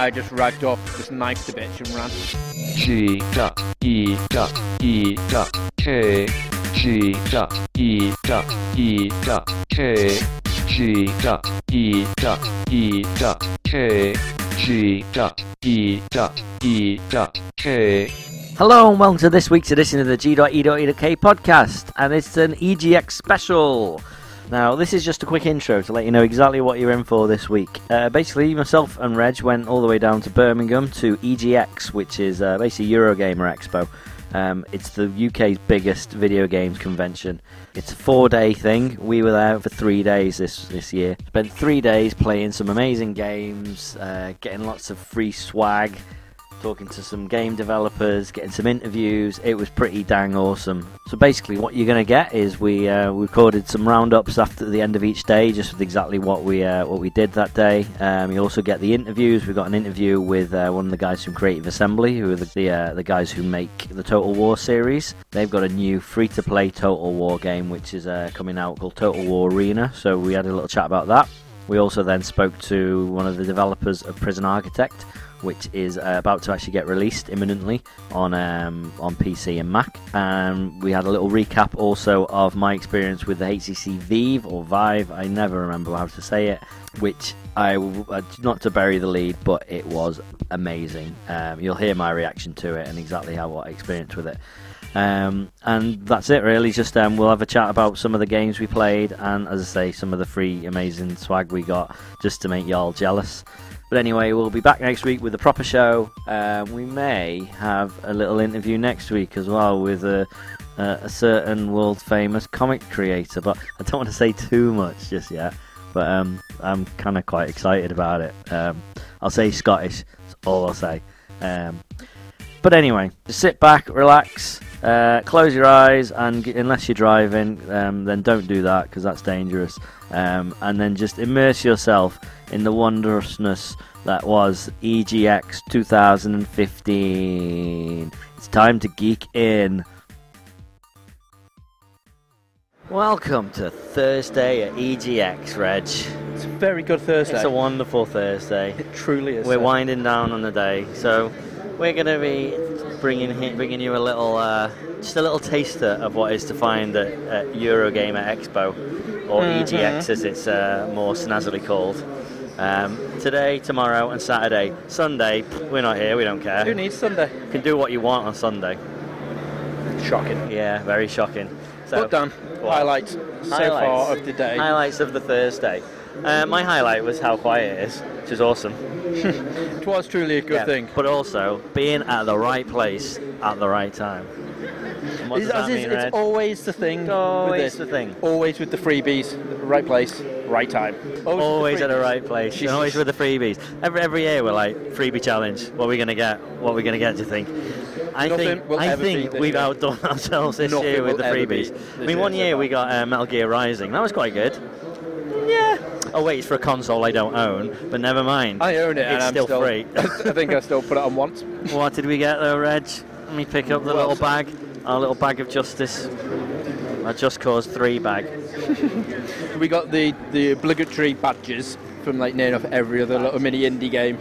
I just ragged off, just knifed the bitch and ran. G dot E dot E dot K G dot E dot E dot K G dot E dot E dot K G dot E dot E dot K Hello and welcome to this week's edition of the G.E.E.K podcast, and it's an EGX special. Now, this is just a quick intro to let you know exactly what you're in for this week. Uh, basically, myself and Reg went all the way down to Birmingham to EGX, which is uh, basically Eurogamer Expo. Um, it's the UK's biggest video games convention. It's a four-day thing. We were there for three days this this year. Spent three days playing some amazing games, uh, getting lots of free swag talking to some game developers, getting some interviews. It was pretty dang awesome. So basically, what you're going to get is we uh, recorded some roundups after the end of each day, just with exactly what we uh, what we did that day. Um, you also get the interviews. We got an interview with uh, one of the guys from Creative Assembly, who are the the, uh, the guys who make the Total War series. They've got a new free-to-play Total War game, which is uh, coming out called Total War Arena. So we had a little chat about that. We also then spoke to one of the developers of Prison Architect which is uh, about to actually get released imminently on um, on PC and Mac. And we had a little recap also of my experience with the HTC Vive or Vive. I never remember how to say it. Which I uh, not to bury the lead, but it was amazing. Um, you'll hear my reaction to it and exactly how what I experienced with it. Um, and that's it, really. Just um, we'll have a chat about some of the games we played, and as I say, some of the free amazing swag we got, just to make y'all jealous. But anyway, we'll be back next week with a proper show. Um, we may have a little interview next week as well with a, a, a certain world famous comic creator, but I don't want to say too much just yet. But um, I'm kind of quite excited about it. Um, I'll say Scottish, that's all I'll say. Um, but anyway, just sit back, relax, uh, close your eyes, and g- unless you're driving, um, then don't do that because that's dangerous. Um, and then just immerse yourself in the wondrousness that was EGX 2015. It's time to geek in. Welcome to Thursday at EGX, Reg. It's a very good Thursday. It's a wonderful Thursday. it truly is. We're sir. winding down on the day, so we're going to be bringing bringing you a little, uh, just a little taster of what is to find at, at Eurogamer Expo, or Mhm. EGX as it's uh, more snazzily called. Um, today, tomorrow, and Saturday. Sunday, we're not here. We don't care. Who needs Sunday? You can do what you want on Sunday. Shocking. Yeah, very shocking. So, Put done. What? highlights so Highlights. far of the day. highlights of the Thursday. Uh, my highlight was how quiet it is, which is awesome. It was truly a good Yeah, thing. But also being at the right place at the right time. It's, mean, it's always the thing. Always the thing. Always with the freebies. Right place, right time. Always, Always with at the the right place. Jesus. And always with the freebies. Every every year we're like freebie challenge. What are we gonna get? What are we gonna get? Do you think? I Nothing think I think we've outdone ourselves this Nothing year with the freebies. I mean, one year we got uh, Metal Gear Rising. That was quite good. Yeah. Oh wait, it's for a console I don't own, but never mind. I own it and It's I'm still still free. I think I still put it on once. What did we get though, Reg? Let me pick up the Well, little sir. bag, our little bag of justice. I Just Cause 3 bag. We got the, the obligatory badges from like near enough every other little mini indie game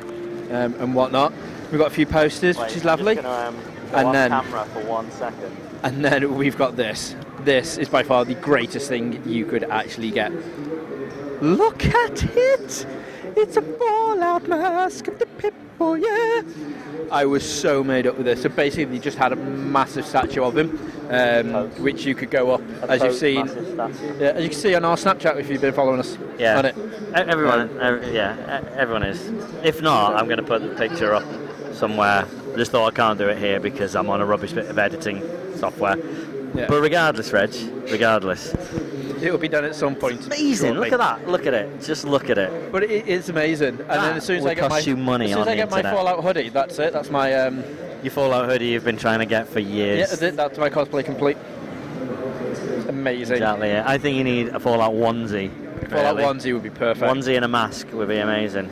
um, and whatnot. We've got a few posters, which is lovely. um, And then- camera for one second. And then we've got this. This is by far the greatest thing you could actually get. Look at it! It's a Fallout mask of the Pip-Boy, yeah! I was so made up with this. So basically, they just had a massive statue of him, um, which you could go up, as you've seen. Yeah, as you can see on our Snapchat if you've been following us. Yeah. On it. Everyone, ev- yeah, e- everyone is. If not, I'm going to put the picture up somewhere. I just thought I can't do it here because I'm on a rubbish bit of editing software. Yeah. But regardless, Reg, regardless. It will be done at some point. Amazing, shortly. look at that, look at it. Just look at it. But it is amazing. And then as soon as I get my cost you money as soon as I get my. Fallout hoodie, that's it. That's my um, Your Fallout hoodie you've been trying to get for yeah, years. that's it. That's my cosplay complete. Amazing. Exactly. I think you need a Fallout onesie. Fallout really. onesie would be perfect. Onesie and a mask would be amazing.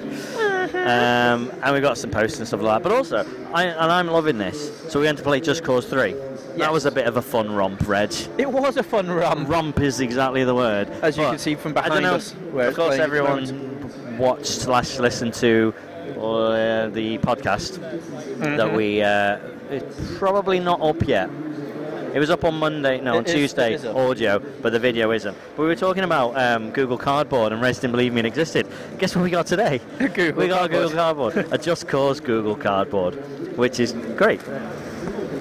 um, and we've got some posters and stuff like that. But also, I, and I'm loving this. So we're going to play Just Cause 3. Yes. That was a bit of a fun romp, Reg. It was a fun romp. Romp is exactly the word. as you But can see from I don't behind know. us. Where of course, playing at the everyone watched slash listened to uh, the podcast Mm-hmm. that we uh, it's probably not up yet. It was up on Monday, no, It on is- Tuesday, it is up. audio, but the video isn't. But we were talking about um, Google Cardboard and Rez didn't believe me it existed. Guess what we got today? Google we got a Google Cardboard. Cardboard, a Just Cause Google Cardboard, which is great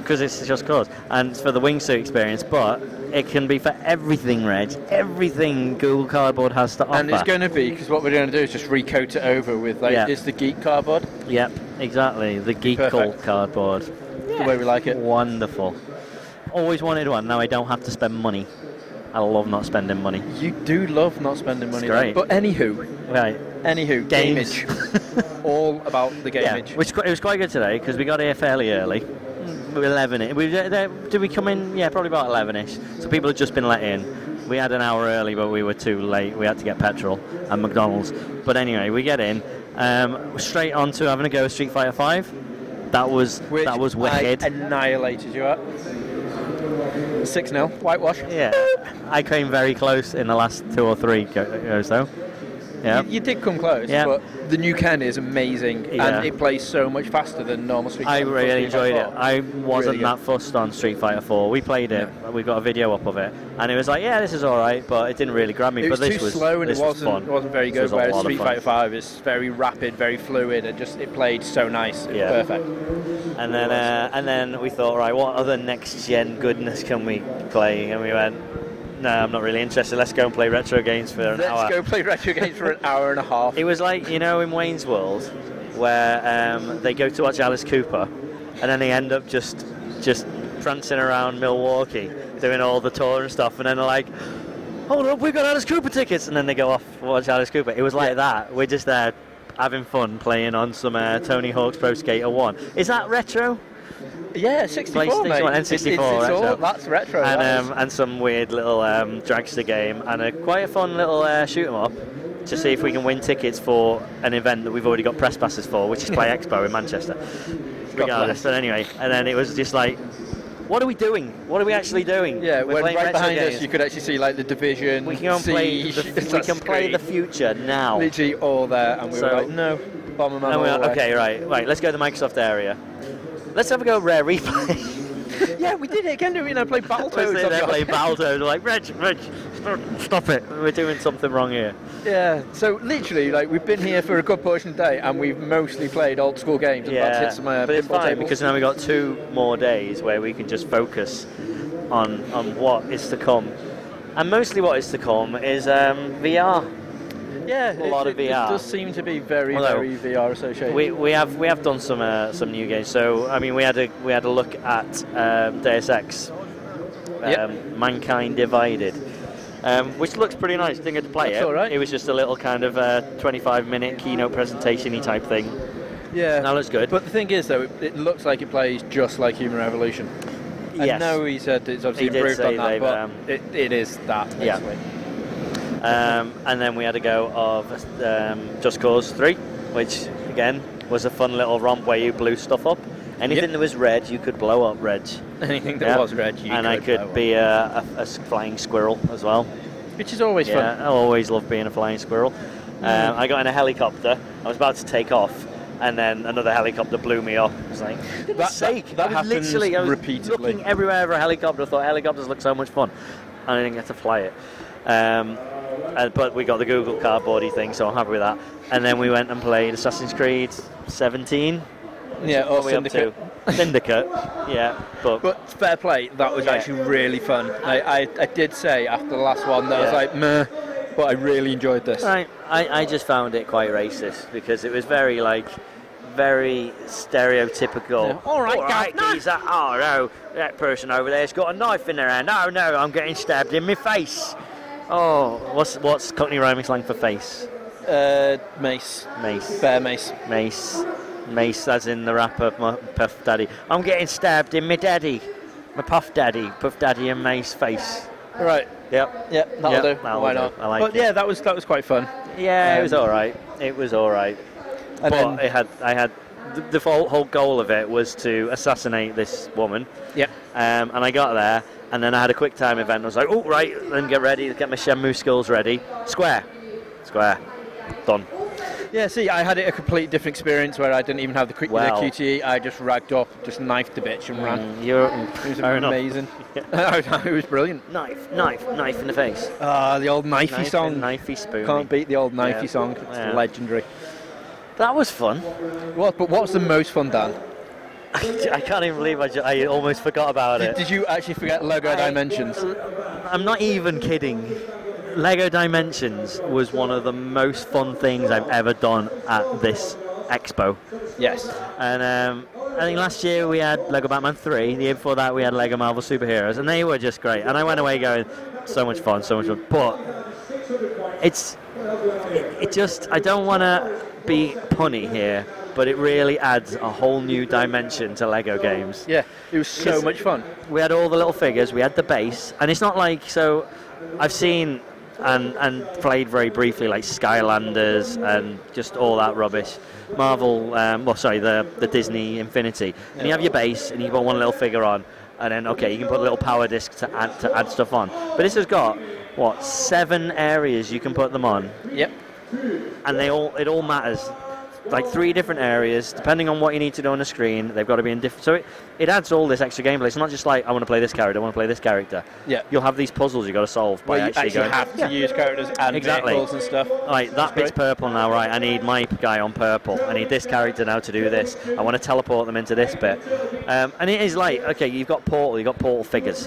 because it's Just Cause and it's for the wingsuit experience, but it can be for everything, Reg. Everything Google Cardboard has to offer. And it's going to be because what we're going to do is just recoat it over with like Yeah. it's the geek cardboard, Yep, exactly. The Perfect. cardboard. the way we like it. Wonderful. Always wanted one. Now I don't have to spend money. I love not spending money. You do love not spending money, great. though. but anywho, Right. anywho, Games. gameage, all about the Yeah, gameage. which it was quite good today because we got here fairly early. Mm, Eleven. i- We did we come in? Yeah, probably about eleven-ish. So people had just been let in. We had an hour early, but we were too late. We had to get petrol and McDonald's. But anyway, we get in. Um, straight on to having a go at Street Fighter Five. That was Which that was wicked. I annihilated you at six 0 whitewash. Yeah, I came very close in the last two or three go- or so. Yeah, You, you did come close, Yeah. but the new Ken is amazing, Yeah. and it plays so much faster than normal Street Fighter. I really enjoyed it. I wasn't Really that fussed on Street Fighter 4. We played it. We got a video up of it, and it was like, yeah, this is all right, but it didn't really grab me. It was but this too was slow and it wasn't was wasn't very good. was Whereas Street. Fighter Five is very rapid, very fluid, and just it played so nice. It was perfect. And then, uh, and then we thought, right, what other next gen goodness can we play? And we went, no, I'm not really interested. Let's go and play retro games for an hour. Let's hour. go play retro games for an hour and a half. It was like you know in Wayne's World, where um, they go to watch Alice Cooper, and then they end up just just prancing around Milwaukee, doing all the tour and stuff, and then they're like, "Hold up, we've got Alice Cooper tickets," and then they go off watch Alice Cooper. It was like Yeah. that. We're just there having fun playing on some uh, Tony Hawk's Pro Skater One. Is that retro? Yeah, 64, PlayStation mate. one and It's- it's- 64, it's all- that's retro. and that um, and some weird little um, dragster game and a quite a fun little uh, shoot 'em up to see if we can win tickets for an event that we've already got press passes for, which is Play Expo in Manchester. Regardless, but anyway, and then it was just like, what are we doing? What are we actually doing? yeah, We're when right behind games. us, you could actually see like the division. we can play. The, we can play the future now. Literally all there, and we So- were like, no, bomber man. And all we're the like, okay, right, right. Let's go to the Microsoft area. Let's have a go at Rare Replay. yeah, we did it again, didn't we? And I played We're Battletoads. sitting there on the- playing Balto. Like, Reg, Reg, stop- stop it. We're doing something wrong here. Yeah, so literally, like we've been here for a good portion of the day, and we've mostly played old school games. and that's hit some, uh, but it's fine tables. because now we've got two more days where we can just focus on on what is to come, and mostly what is to come is um, VR. Yeah, a lot it, of VR. It does seem to be very, Although, very VR associated. We, we have we have done some uh, some new games. So I mean we had a we had a look at um, Deus Ex, um, Yep. Mankind Divided. Um, which looks pretty nice. Didn't get to play That's it. right. It was just a little kind of uh, 25 minute keynote presentation-y type thing. yeah, That looks good. But the thing is, though, it, it looks like it plays just like Human Revolution. I Yes. know he said it's obviously He improved on that, but um, it, it is that. Yeah. Um, and then we had a go of um, Just Cause 3, which again was a fun little romp where you blew stuff up. Anything Yep. that was red, you could blow up red. Anything that Yeah. was red, you and I blow could be a, flying squirrel as well. which is always Yeah, fun. I always love being a flying squirrel. Um, I got in a helicopter. I was about to take off, and then another helicopter blew me up. I was like, for That- sake! that I was happens literally I was repeatedly. looking everywhere for a helicopter. I thought helicopters look so much fun, and I didn't get to fly it. Um, uh, but we got the Google cardboardy thing, so I'm happy with that. And then we went and played Assassin's Creed 17. Yeah, or What are we up to? Syndicate. Syndicate, yeah. But, But fair play, that was Yeah. actually really fun. I, I, I did say after the last one that I was like, meh, but I really enjoyed this. Right. I, I just found it quite racist because it was very like very stereotypical. Yeah. All right, governor." geezer. Oh no, that person over there's got a knife in their hand. Oh no, I'm getting stabbed in my face. Oh, what's what's Cockney rhyming slang for face? Uh, mace, Mace. bear mace. Mace. Mace, as in the rapper my Puff Daddy. I'm getting stabbed in my daddy. My Puff Daddy. Puff Daddy and Mace face. Right. Yep. Yep, that'll Yep, do. that'll Why do. not? I like but it. yeah, that was that was quite fun. Yeah, it was Um, all right. It was all right. But then, it had, I had, the, the whole, whole goal of it was to assassinate this woman. Yep. Um, and I got there, and then I had a quick time event. I was like, oh right, then get ready, get my Shenmue skills ready. Square, square, done. Yeah, see, I had it a completely different experience where I didn't even have the, Q- Well. the QTE. I just ragged up, just knifed the bitch and ran. Mm, You're It was amazing. it was brilliant. Knife, knife, knife in the face. Ah, the old knifey Knife song. knifey spoon. Can't beat the old knifey Yeah. song. It's Yeah. legendary. That was fun. What? But what's the most fun, Dan? I can't even believe I, ju- I almost forgot about Did, it. did you actually forget Lego Dimensions? I'm not even kidding. Lego Dimensions was one of the most fun things I've ever done at this expo. Yes. And um, I think last year we had Lego Batman 3. The year before that we had Lego Marvel Superheroes, and they were just great. And I went away going, so much fun, so much fun. But it's it, it just I don't want to be punny here, but it really adds a whole new dimension to Lego games. Yeah, it was so much fun. We had all the little figures, we had the base, and it's not like so. I've seen and and played very briefly like Skylanders and just all that rubbish. Marvel, um, well, sorry, the the Disney Infinity, and you have your base, and you put one little figure on, and then okay, you can put a little power disc to add to add stuff on. But this has got what seven areas you can put them on, Yep. And they all it all matters. Like three different areas, depending on what you need to do on the screen, they've got to be in different. So it, it adds all this extra gameplay. It's not just like I want to play this character, I want to play this character. Yeah. You'll have these puzzles you've got to solve by you actually, actually going. have to Yeah. use characters and Exactly. vehicles and stuff. Right, that bit's purple now. Right, I need my guy on purple. I need this character now to do this. I want to teleport them into this bit. Um, and it is like, okay, you've got portal, you've got portal figures,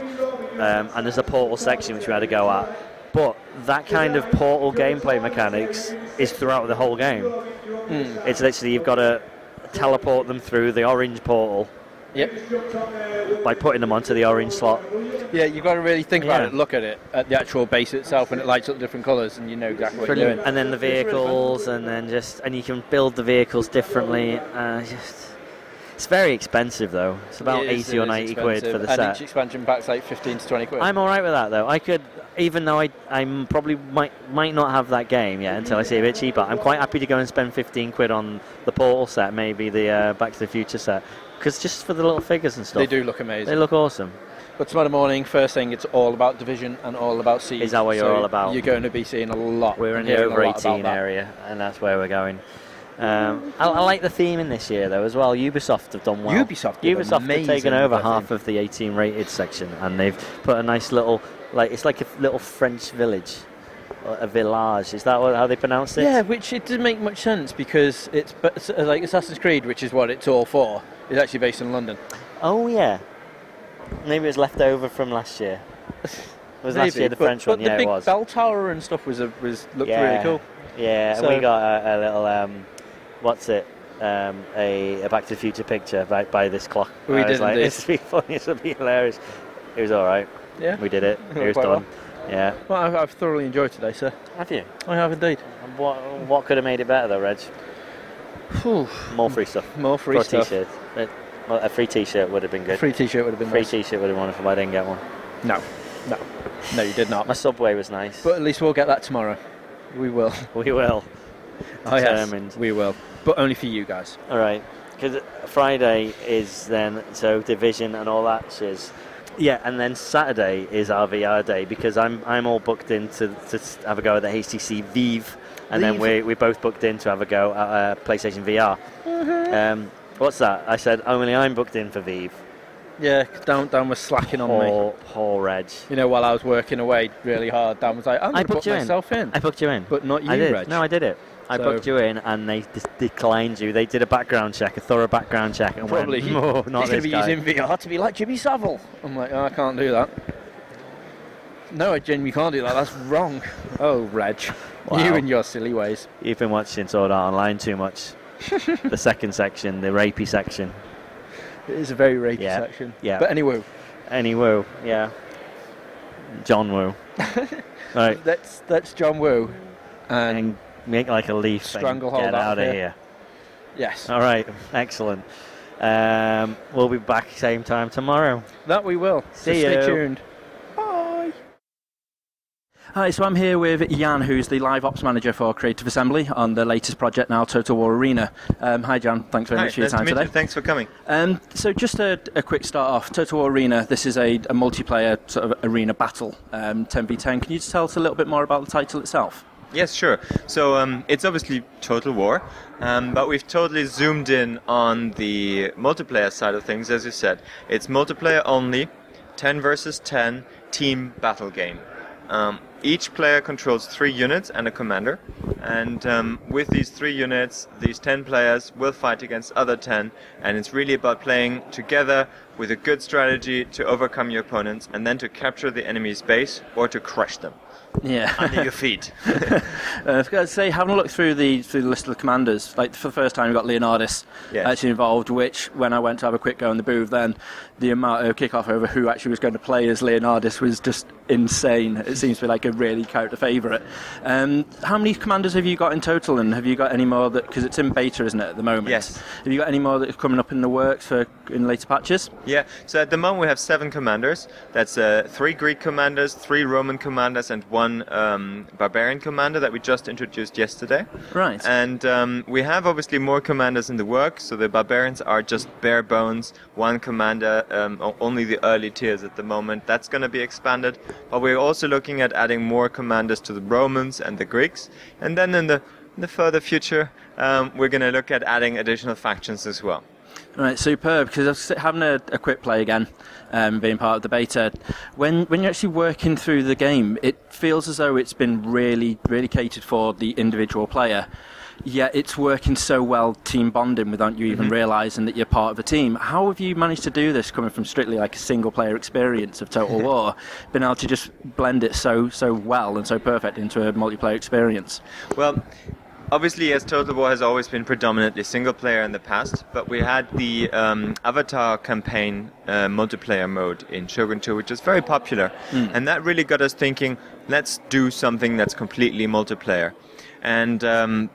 um, and there's a portal section which we had to go at. But that kind of portal gameplay mechanics is throughout the whole game. It's literally you've got to teleport them through the orange portal Yep. by putting them onto the orange slot. Yeah, you've got to really think about Yeah. it, look at it, at the actual base itself, and it lights up different colours, and you know exactly what you're doing. And then the vehicles, and then just and you can build the vehicles differently. Uh, just it's very expensive though. It's about It is- eighty it or ninety quid for the and set. each expansion pack's like 15 to 20 quid. I'm all right with that though. I could, even though I I'm probably might might not have that game yet until I see it a bit cheaper. I'm quite happy to go and spend 15 quid on the Portal set, maybe the uh, Back to the Future set, because just for the little figures and stuff. they do look amazing. They look awesome. But tomorrow morning, first thing, it's all about division and all about siege. Is that what you're all about? You're going to be seeing a lot. We're in the over 18 area, and that's where we're going. Um, I, I like the theme in this year though as well. Ubisoft have done well. Ubisoft Ubisoft have taken over half of the 18 rated section, and they've put a nice little like it's like a little French village, a village. Is that how they pronounce it? Yeah, which it doesn't make much sense because it's but uh, like Assassin's Creed, which is what it's all for, is actually based in London. Oh yeah. Maybe it was left over from last year. Was last year the but, French but one? the Yeah, big it was. bell tower and stuff was a, was looked yeah. really cool. Yeah, and So- we got a, a little um, what's it? Um, a, a Back to the Future picture by, by this clock. We did like. This would be funny. This would be hilarious. It was all right. Yeah. We did it. It was done. Yeah. Well, I've, I've thoroughly enjoyed today, sir. Have you? I have indeed. What What could have made it better though, Reg? Whew. More free stuff. More free For stuff. t-shirt. Uh, well, a free t-shirt would have been good. Free T-shirt would have been Free nice. t-shirt would have been wonderful. I didn't get one. No, no, no, you did not. My subway was nice. But at least we'll get that tomorrow. We will. we will. Oh yes, Determined. we will. But only for you guys. All right, because Friday is then so division and all that shiz. Yeah, and then Saturday is our VR day because I'm I'm all booked in to, to have a go at the HTC Vive, and then we we both booked in to have a go at uh, PlayStation VR. Mm-hmm. Um, what's that? I said only I'm booked in for Vive. Yeah, Dan, Dan was slacking on me. Poor, poor Reg. You know, while I was working away really hard, Dan was like, "I'm going to booked put you in. myself in. I booked you in. but not you. Reg." No, I did it. I So- booked you in, and they dis- declined you. They did a background check, a thorough background check, and Probably. went, "No, not He's going to be guy." using VR to be like Jimmy Savile. I'm like, oh, I can't do that. No, I genuinely can't do that. That's wrong. Oh, Reg. Wow. You and your silly ways. You've been watching Sword Art Online too much. the second section, the rapey section. It is a very rapey Yeah, section. yeah. But anyway, Any Woo, yeah. John Woo. right, that's that's John Woo. And and make like a leaf Stranglehold and get out out of of here. here. yes, All right, excellent. Um, we'll be back same time tomorrow. that we will. So See stay tuned. Bye. Hi, so I'm here with Jan, who's the live ops manager for Creative Assembly on the latest project now, Total War Arena. Um, hi, Jan. Thanks very Hi, much for your nice to time meet today. you. Thanks for coming. Um, so just a, a quick start off. Total War Arena. This is a, a multiplayer sort of arena battle, um, 10v10. Can you just tell us a little bit more about the title itself? Yes, sure. So um, it's obviously Total War, um, but we've totally zoomed in on the multiplayer side of things, as you said. It's multiplayer only, 10 versus 10 team battle game. Um, each player controls three units and a commander, and um, with these three units, these 10 players will fight against other 10, and it's really about playing together with a good strategy to overcome your opponents and then to capture the enemy's base or to crush them Yeah. under your feet. Uh, I've got to say, having a look through the through the list of the commanders, like for the first time, we got Leonidas Yes. actually involved. Which, when I went to have a quick go in the booth, then the amount of kickoff over who actually was going to play as Leonidas was just insane. It seems to be like a really character favourite. Um, how many commanders have you got in total, and have you got any more that? Because it's in beta, isn't it, at the moment? Yes. Have you got any more that are coming up in the works for in later patches? Yeah, so at the moment we have seven commanders. That's uh, three Greek commanders, three Roman commanders, and one um, barbarian commander that we just introduced yesterday. Right. And um, we have obviously more commanders in the works. So the barbarians are just bare bones, one commander, um, only the early tiers at the moment. That's going to be expanded. But we're also looking at adding more commanders to the Romans and the Greeks. And then in the in the further future, um, we're going to look at adding additional factions as well. Right, superb. Because I was having a, a quick play again, um, being part of the beta. When when you're actually working through the game, it feels as though it's been really, really catered for the individual player. Yet it's working so well, team bonding, without you even realizing that you're part of a team. How have you managed to do this, coming from strictly like a single player experience of Total War, been able to just blend it so so well and so perfect into a multiplayer experience? Well, obviously, as Total War has always been predominantly single player in the past, but we had the um, Avatar campaign uh, multiplayer mode in Shogun 2, which is very popular, and that really got us thinking. Let's do something that's completely multiplayer, and. Um,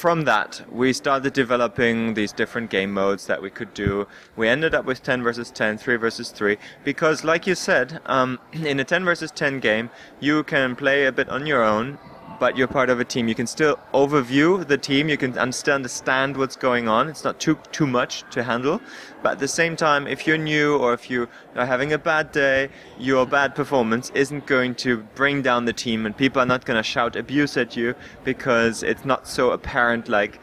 from that, we started developing these different game modes that we could do. We ended up with 10 versus 10, 3 versus 3, because, like you said, um, in a 10 versus 10 game, you can play a bit on your own, but you're part of a team. You can still overview the team. You can still understand what's going on. It's not too too much to handle, but at the same time, if you're new or if you are having a bad day, your bad performance isn't going to bring down the team, and people are not going to shout abuse at you because it's not so apparent. Like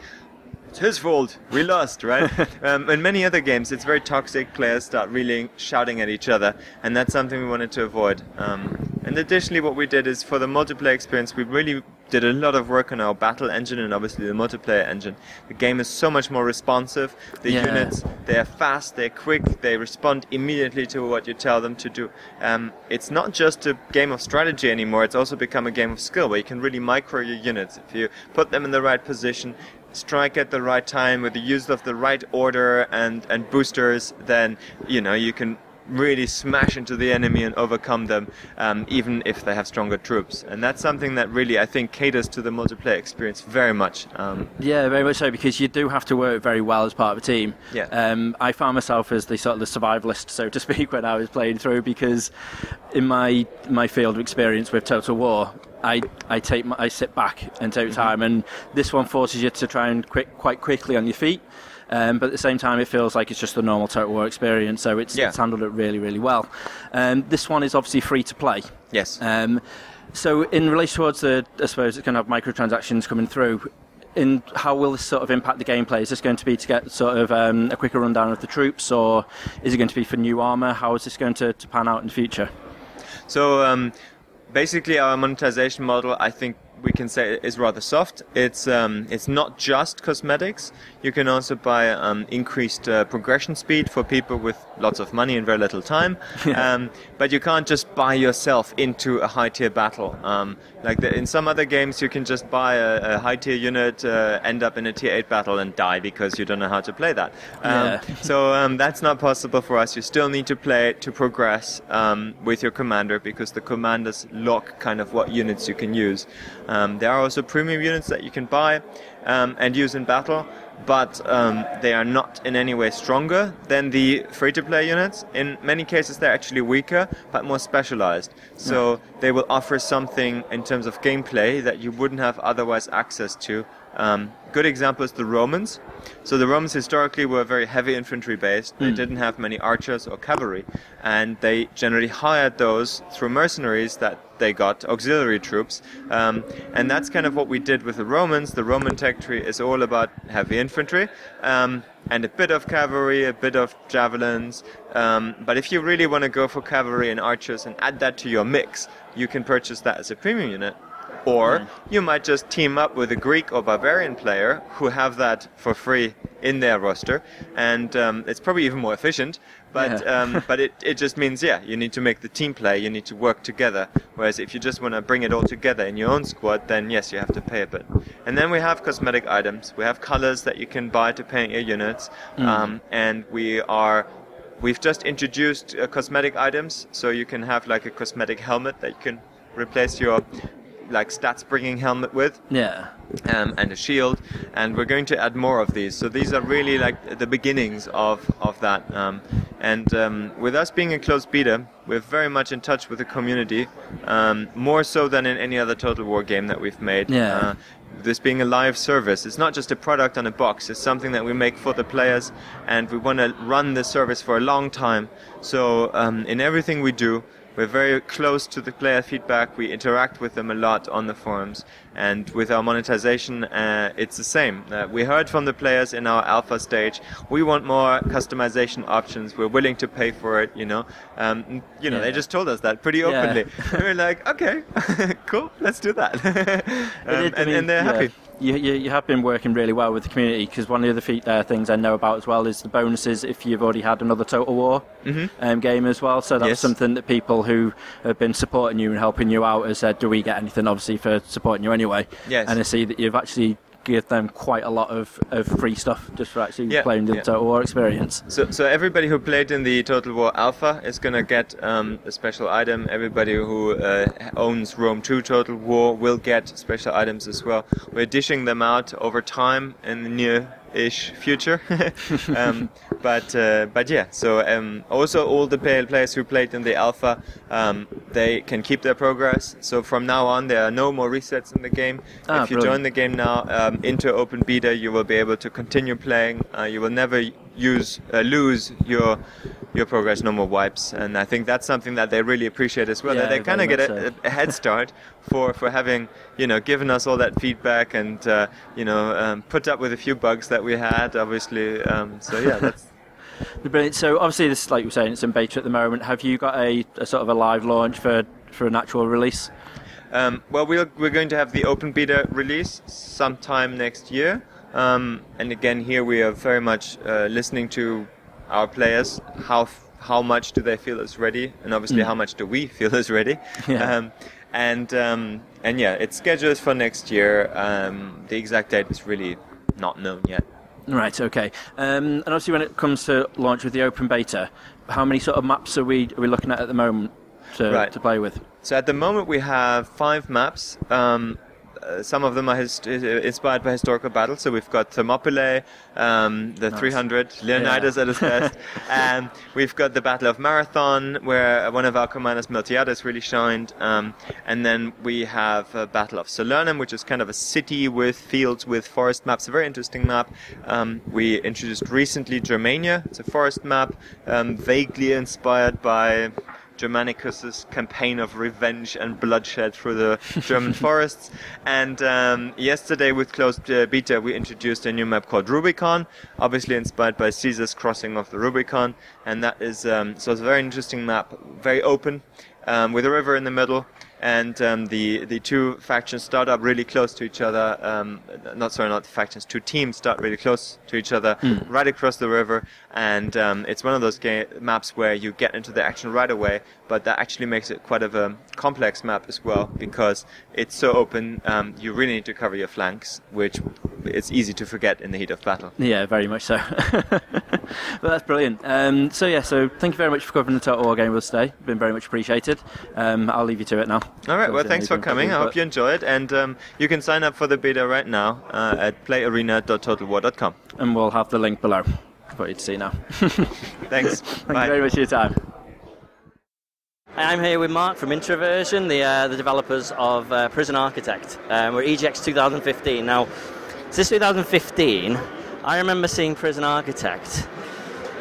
it's his fault. We lost, right? um, in many other games, it's very toxic. Players start really shouting at each other, and that's something we wanted to avoid. Um, and additionally, what we did is for the multiplayer experience, we really did a lot of work on our battle engine and obviously the multiplayer engine. The game is so much more responsive. The Yeah. units, they are fast, they're quick, they respond immediately to what you tell them to do. Um, it's not just a game of strategy anymore, it's also become a game of skill where you can really micro your units. If you put them in the right position, strike at the right time with the use of the right order and, and boosters, then you know you can really smash into the enemy and overcome them, um, even if they have stronger troops. And that's something that really I think caters to the multiplayer experience very much. Um, Yeah, very much so because you do have to work very well as part of a team. Yeah. Um, I found myself as the sort of the survivalist, so to speak, when I was playing through because in my my field of experience with Total War, I I take my, I sit back and take time, and this one forces you to try and quick quite quickly on your feet. Um, but at the same time, it feels like it's just a normal Total War experience, so it's, Yeah. it's handled it really, really well. Um, this one is obviously free to play. yes. Um, so, in relation towards the, I suppose it's going to have microtransactions coming through. In how will this sort of impact the gameplay? Is this going to be to get sort of um, a quicker rundown of the troops, or is it going to be for new armor? How is this going to, to pan out in the future? So um, basically, our monetization model, I think we can say, is rather soft. It's um, it's not just cosmetics. You can also buy um, increased uh, progression speed for people with lots of money and very little time. um, but you can't just buy yourself into a high tier battle. Um, like the, in some other games, you can just buy a, a high tier unit, uh, end up in a tier 8 battle, and die because you don't know how to play that. Um, Yeah. so um, that's not possible for us. You still need to play to progress um, with your commander because the commanders lock kind of what units you can use. Um, there are also premium units that you can buy um, and use in battle, but um, they are not in any way stronger than the free-to-play units. In many cases, they're actually weaker but more specialized. So they will offer something in terms of gameplay that you wouldn't have otherwise access to. Um, good example is the Romans. So the Romans historically were very heavy infantry based. They didn't have many archers or cavalry, and they generally hired those through mercenaries that they got auxiliary troops, um, and that's kind of what we did with the Romans. The Roman tech tree is all about heavy infantry. Um, and a bit of cavalry, a bit of javelins. Um, but if you really want to go for cavalry and archers and add that to your mix, you can purchase that as a premium unit. Or you might just team up with a Greek or barbarian player who have that for free in their roster, and um, it's probably even more efficient. But Yeah. um, but it, it just means yeah, you need to make the team play, you need to work together. Whereas if you just want to bring it all together in your own squad, then yes, you have to pay a bit. And then we have cosmetic items. We have colors that you can buy to paint your units, um, and we are. We've just introduced uh, cosmetic items, so you can have like a cosmetic helmet that you can replace your like stats bringing helmet with Yeah. um, and a shield, and we're going to add more of these. So these are really like the beginnings of of that. Um, and um, with us being a closed beta, we're very much in touch with the community, um, more so than in any other Total War game that we've made. Yeah. Uh, this being a live service, it's not just a product on a box. It's something that we make for the players, and we want to run this service for a long time. So um, in everything we do, we're very close to the player feedback. We interact with them a lot on the forums, and with our monetization, uh, it's the same. Uh, we heard from the players in our alpha stage. We want more customization options. We're willing to pay for it. You know, um, you know, Yeah. they just told us that pretty openly. and we're like, okay, cool, let's do that. Um, It did- I and, mean, and they're yeah. happy. You, you, you have been working really well with the community because one of the other uh, things I know about as well is the bonuses if you've already had another Total War um, game as well. So that's Mm-hmm. Yes. something that people who have been supporting you and helping you out has said, do we get anything obviously for supporting you anyway? Yes. And I see that you've actually give them quite a lot of, of free stuff just for actually Yeah, playing the yeah. Total War experience. So, so everybody who played in the Total War Alpha is gonna get um, a special item. Everybody who uh, owns Rome 2 Total War will get special items as well. We're dishing them out over time in the near-ish future. um, but uh, but yeah. So um, also all the play- players who played in the Alpha, um, they can keep their progress. So from now on, there are no more resets in the game. Ah, if you brilliant. join the game now um, into open beta, you will be able to continue playing. Uh, you will never use uh, lose your your progress, no more wipes, and I think that's something that they really appreciate as well. Yeah, that they kind of get a, so. a head start for, for having you know given us all that feedback and uh, you know um, put up with a few bugs that we had, obviously. Um, so yeah, that's. Brilliant. So obviously, this, like you were saying, it's in beta at the moment. Have you got a, a sort of a live launch for for an actual release? Um, well, we're, we're going to have the open beta release sometime next year. Um, and again, here we are very much uh, listening to our players. How how much do they feel is ready, and obviously how much do we feel is ready? Yeah. Um, and um, and yeah, it's scheduled for next year. Um, the exact date is really not known yet. Right. Okay. Um, and obviously, when it comes to launch with the open beta, how many sort of maps are we are we looking at at the moment to, Right. to play with? So at the moment we have five maps. Um, uh, some of them are hist- uh, inspired by historical battles. So we've got Thermopylae, um, the 300, Leonidas Yeah. at his best. um, we've got the Battle of Marathon, where one of our commanders, Miltiades, really shined. Um, and then we have Battle of Salernum, which is kind of a city with fields with forest maps. A very interesting map. Um, we introduced recently Germania. It's a forest map, um, vaguely inspired by Germanicus's campaign of revenge and bloodshed through the German forests. And um, yesterday, with closed uh, beta, we introduced a new map called Rubicon, obviously inspired by Caesar's crossing of the Rubicon. And that is um, so it's a very interesting map, very open, um, with a river in the middle. And um, the the two factions start up really close to each other. Um, not sorry, not the factions. Two teams start really close to each other, right across the river. And um, it's one of those ga- maps where you get into the action right away. But that actually makes it quite of a complex map as well because it's so open. Um, you really need to cover your flanks, which it's easy to forget in the heat of battle. Yeah, very much so. but that's brilliant. Um, so yeah, so thank you very much for covering the Total War game with us today. Been very much appreciated. Um, I'll leave you to it now. All right. Well, thanks for I need to- coming. I hope you enjoyed, and um, you can sign up for the beta right now uh, at playarena.totalwar.com. And we'll have the link below for you to see now. Thanks. Thank Bye. you very much for your time. I'm here with Mark from Introversion, the uh, the developers of uh, Prison Architect. Um, we're EGX 2015 now. Since 2015, I remember seeing Prison Architect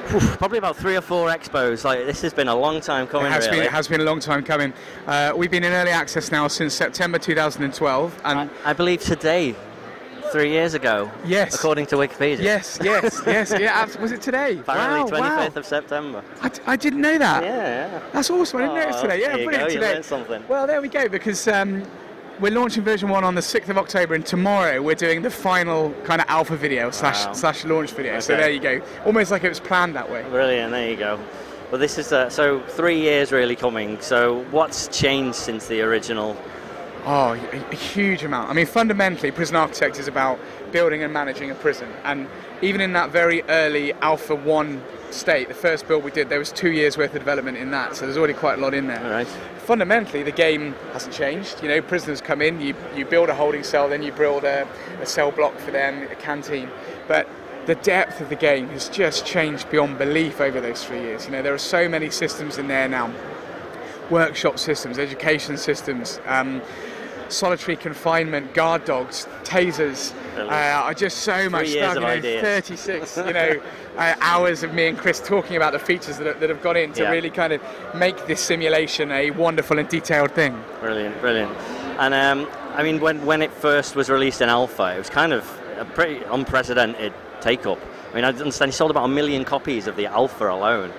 probably about three or four expos. Like this has been a long time coming. It has really. been it has been a long time coming. Uh, we've been in early access now since September 2012, and I, I believe today, three years ago. Yes. According to Wikipedia. yes, yes, yes, yeah. Was it today? Apparently, wow, 25th wow. of September. I, d- I didn't know that. Yeah, yeah. That's awesome. I didn't know it's Oh, today. Yeah, you brilliant you today. learned something. Well, there we go. Because um, we're launching version one on the 6th of October, and tomorrow we're doing the final kind of alpha video slash Wow. slash launch video. So there you go. Almost like it was planned that way. Brilliant. There you go. Well, this is uh, so three years really coming. So what's changed since the original? Oh, a, huge amount. I mean, fundamentally, Prison Architect is about building and managing a prison. And even in that very early Alpha 1 state, the first build we did, there was two years worth of development in that. So there's already quite a lot in there. All right. Fundamentally, the game hasn't changed. You know, prisoners come in, you, you build a holding cell, then you build a, a cell block for them, a canteen. But the depth of the game has just changed beyond belief over those three years. You know, there are so many systems in there now workshop systems, education systems, um, solitary confinement, guard dogs, tasers. Uh, just so much stuff. You know, ideas. 36, you know, uh, hours of me and Chris talking about the features that, that have gone in to Yeah. really kind of make this simulation a wonderful and detailed thing. Brilliant, brilliant. And um, I mean, when when it first was released in alpha, it was kind of a pretty unprecedented take up. I mean, I understand he sold about a million copies of the alpha alone,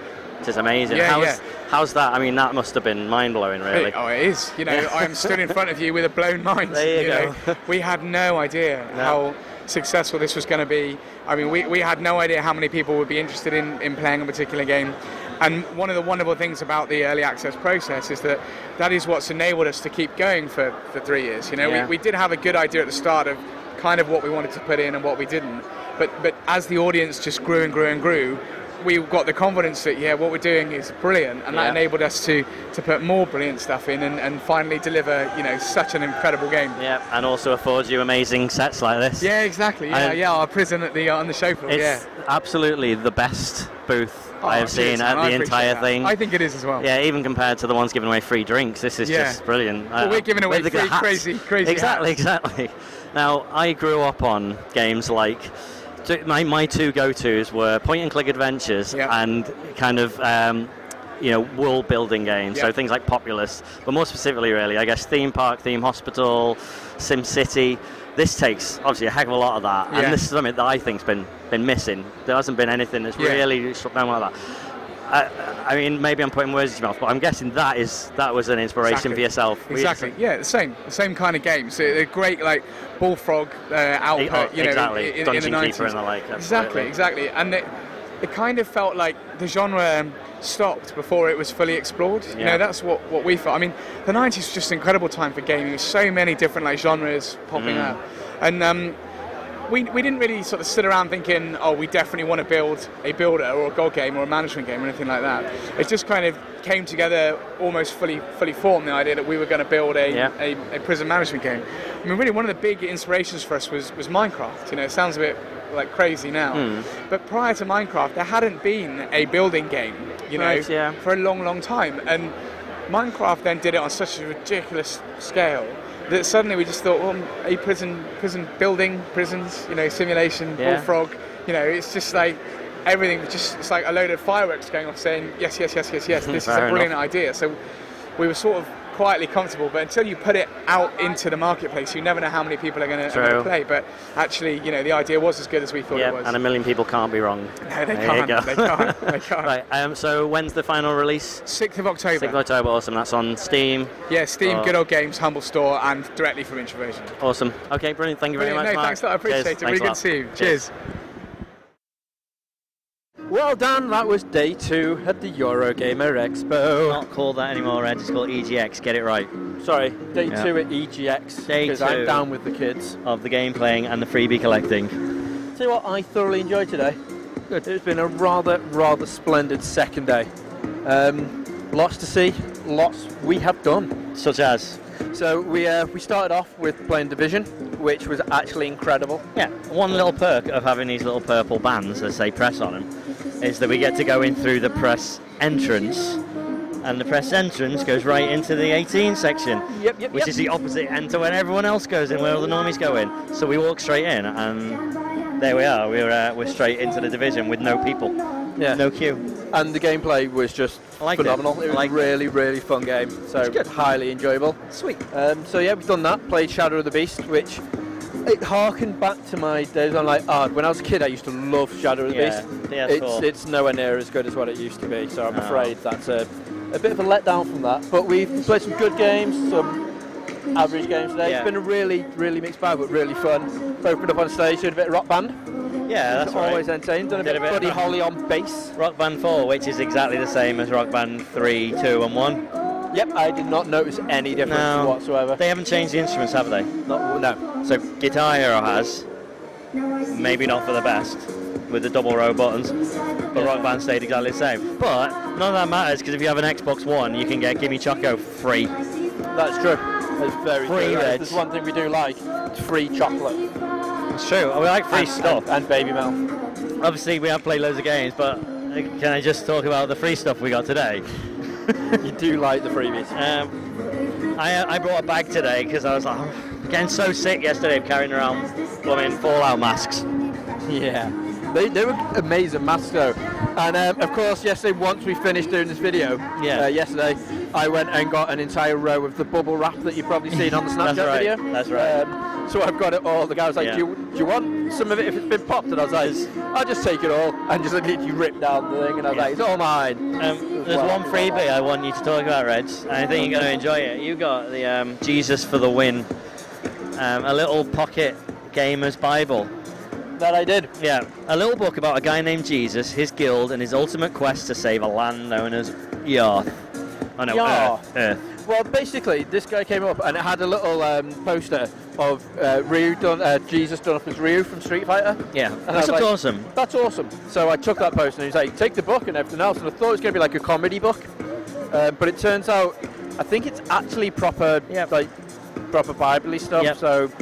is amazing. Yeah, how's, yeah. how's that? I mean, that must have been mind blowing, really. Oh, it is. You know, I am stood in front of you with a blown mind. There you know. go. we had no idea No. how successful this was going to be. I mean, we, we had no idea how many people would be interested in, in playing a particular game. And one of the wonderful things about the early access process is that that is what's enabled us to keep going for, for three years. You know, Yeah. we, we did have a good idea at the start of kind of what we wanted to put in and what we didn't. But, but as the audience just grew and grew and grew, we got the confidence that, yeah, what we're doing is brilliant. And that enabled us to, to put more brilliant stuff in and, and finally deliver, you know, such an incredible game. Yeah, and also affords you amazing sets like this. Yeah, exactly. Yeah, And- yeah. Our prison at the uh, on the show floor. It's yeah. absolutely the best booth Oh, I have seen at the entire that. thing. I think it is as well. Yeah, even compared to the ones giving away free drinks, this is Yeah. just brilliant. Well, we're uh, giving away free crazy- crazy Exactly, hats. exactly. Now, I grew up on games like my my two go-tos were point and click adventures Yeah. and kind of. Um, you know, world building games, so things like Populous, but more specifically, really, I guess Theme Park, Theme Hospital, Sim City. This takes obviously a heck of a lot of that, Yeah. and this is something that I think's been been missing. There hasn't been anything that's Yeah. really struck down like that. I, I mean, maybe I'm putting words in your mouth, but I'm guessing that is that was an inspiration Exactly. for yourself. You- Exactly. Yeah, the same, the same kind of games. So they're great, like bullfrog uh, output. Oh, you know, exactly. in, in the Keeper 90s. and the like, Exactly, absolutely. exactly. And it, it kind of felt like the genre um, stopped before it was fully explored. Yeah. You know, that's what, what we felt. I mean, the 90s was just an incredible time for gaming. So many different like genres popping Mm. up, and um, we, we didn't really sort of sit around thinking, oh, we definitely want to build a builder or a god game or a management game or anything like that. It just kind of came together almost fully fully formed the idea that we were going to build a, Yeah. a, a prison management game. I mean, really, one of the big inspirations for us was, was Minecraft. You know, it sounds a bit like crazy now, Hmm. but prior to Minecraft, there hadn't been a building game. You know, Right, yeah. for a long, long time, and Minecraft then did it on such a ridiculous scale that suddenly we just thought, well, a prison, prison building, prisons, you know, simulation, Yeah. bullfrog, you know, it's just like everything was just it's like a load of fireworks going off saying yes, yes, yes, yes, yes. This is a brilliant enough. idea. So we were sort of quietly comfortable, but until you put it out into the marketplace, you never know how many people are going to play. But actually, you know, the idea was as good as we thought Yeah, it was. and a million people can't be wrong. no, they There can't. They can't. They can't. Right. Um, so when's the final release? 6th of October. 6th of October. Awesome. That's on Steam. Yeah, Steam, Oh. Good Old Games, Humble Store, and directly from Introversion. Awesome. Okay, brilliant. Thank you very Brilliant. much. No, Mark. thanks a lot. I appreciate Cheers. it. Really good to see you. Cheers. Well done, that was day two at the Eurogamer Expo. Not called that anymore, Ed. It's called EGX. Get it right. Sorry, day Yeah. two at EGX. Day Because. I'm down with the kids. Of the game playing and the freebie collecting. Tell you what, I thoroughly enjoyed today. Good. It's been a rather, rather splendid second day. Um, lots to see, lots we have done. Such as. So we uh, we started off with playing Division, which was actually incredible. Yeah, one little perk of having these little purple bands that say press on them is that we get to go in through the press entrance, and the press entrance goes right into the 18 section, Yep, yep, which yep. is the opposite end to when everyone else goes in, where all the normies go in. So we walk straight in, and there we are. We're uh, we're straight into the division with no people. Yeah. No queue. and the gameplay was just liked it. phenomenal. It, I was liked a it. really, really fun game. So highly enjoyable. Sweet. Um, so yeah, we've done that. Played Shadow of the Beast, which it harkened back to my days on like art. When I was a kid, I used to love Shadow of the Yeah, Beast. PS4. It's it's nowhere near as good as what it used to be. So I'm No. afraid that's a, a bit of a letdown from that. But we've played some good games, some average games today. Yeah. It's been a really, really mixed bag, but really fun. Opened up on stage, did a bit of rock band. Yeah, that's all right. always entertaining. Done a Did bit a of bit Buddy Holly on bass. Rock Band 4, which is exactly the same as Rock Band 3, 2, and 1. Yep, I did not notice any difference No. whatsoever. They haven't changed the instruments, have they? Not, no. So Guitar Hero has, maybe not for the best, with the double row buttons, but Rock Band stayed exactly the same. But none of that matters because if you have an Xbox One, you can get Gimme Choco free. That's true. That's very Free true. There's one thing we do like: it's free chocolate It's true. We like free and, stuff. and, and baby milk. Obviously, we have played loads of games, but uh, can I just talk about the free stuff we got today? You do like the freebies. Um, I, I brought a bag today because I was like, I'm getting so sick yesterday of carrying around blooming Fallout masks. Yeah. They, they were amazing masks though. And um, of course, yesterday, once we finished doing this video, Yeah. uh, yesterday, I went and got an entire row of the bubble wrap that you've probably seen on the Snapchat That's right, video. that's right. Um, so I've got it all. The guy was like, Yeah. do, you, do you want some of it if it's been popped? And I was like, I'll just take it all. And just literally ripped down the thing. And I was Yeah. like, it's all mine. Um, there's one freebie I want you to talk about, Reg, and I think you're going to enjoy it. You got the um, Jesus for the Win, um, a little pocket gamer's Bible. That I did. Yeah, a little book about a guy named Jesus, his guild, and his ultimate quest to save a land known as Yarth. Oh no, Yarth. Earth. Earth. Well, basically, this guy came up and it had a little um, poster of uh, Ryu done, uh, Jesus done up as Ryu from Street Fighter. Yeah, And that's like- awesome. That's awesome. So I took that poster and he was like, take the book and everything else. And I thought it was going to be like a comedy book, uh, but it turns out, I think it's actually proper, Yep. like proper Bible stuff. Yep. So,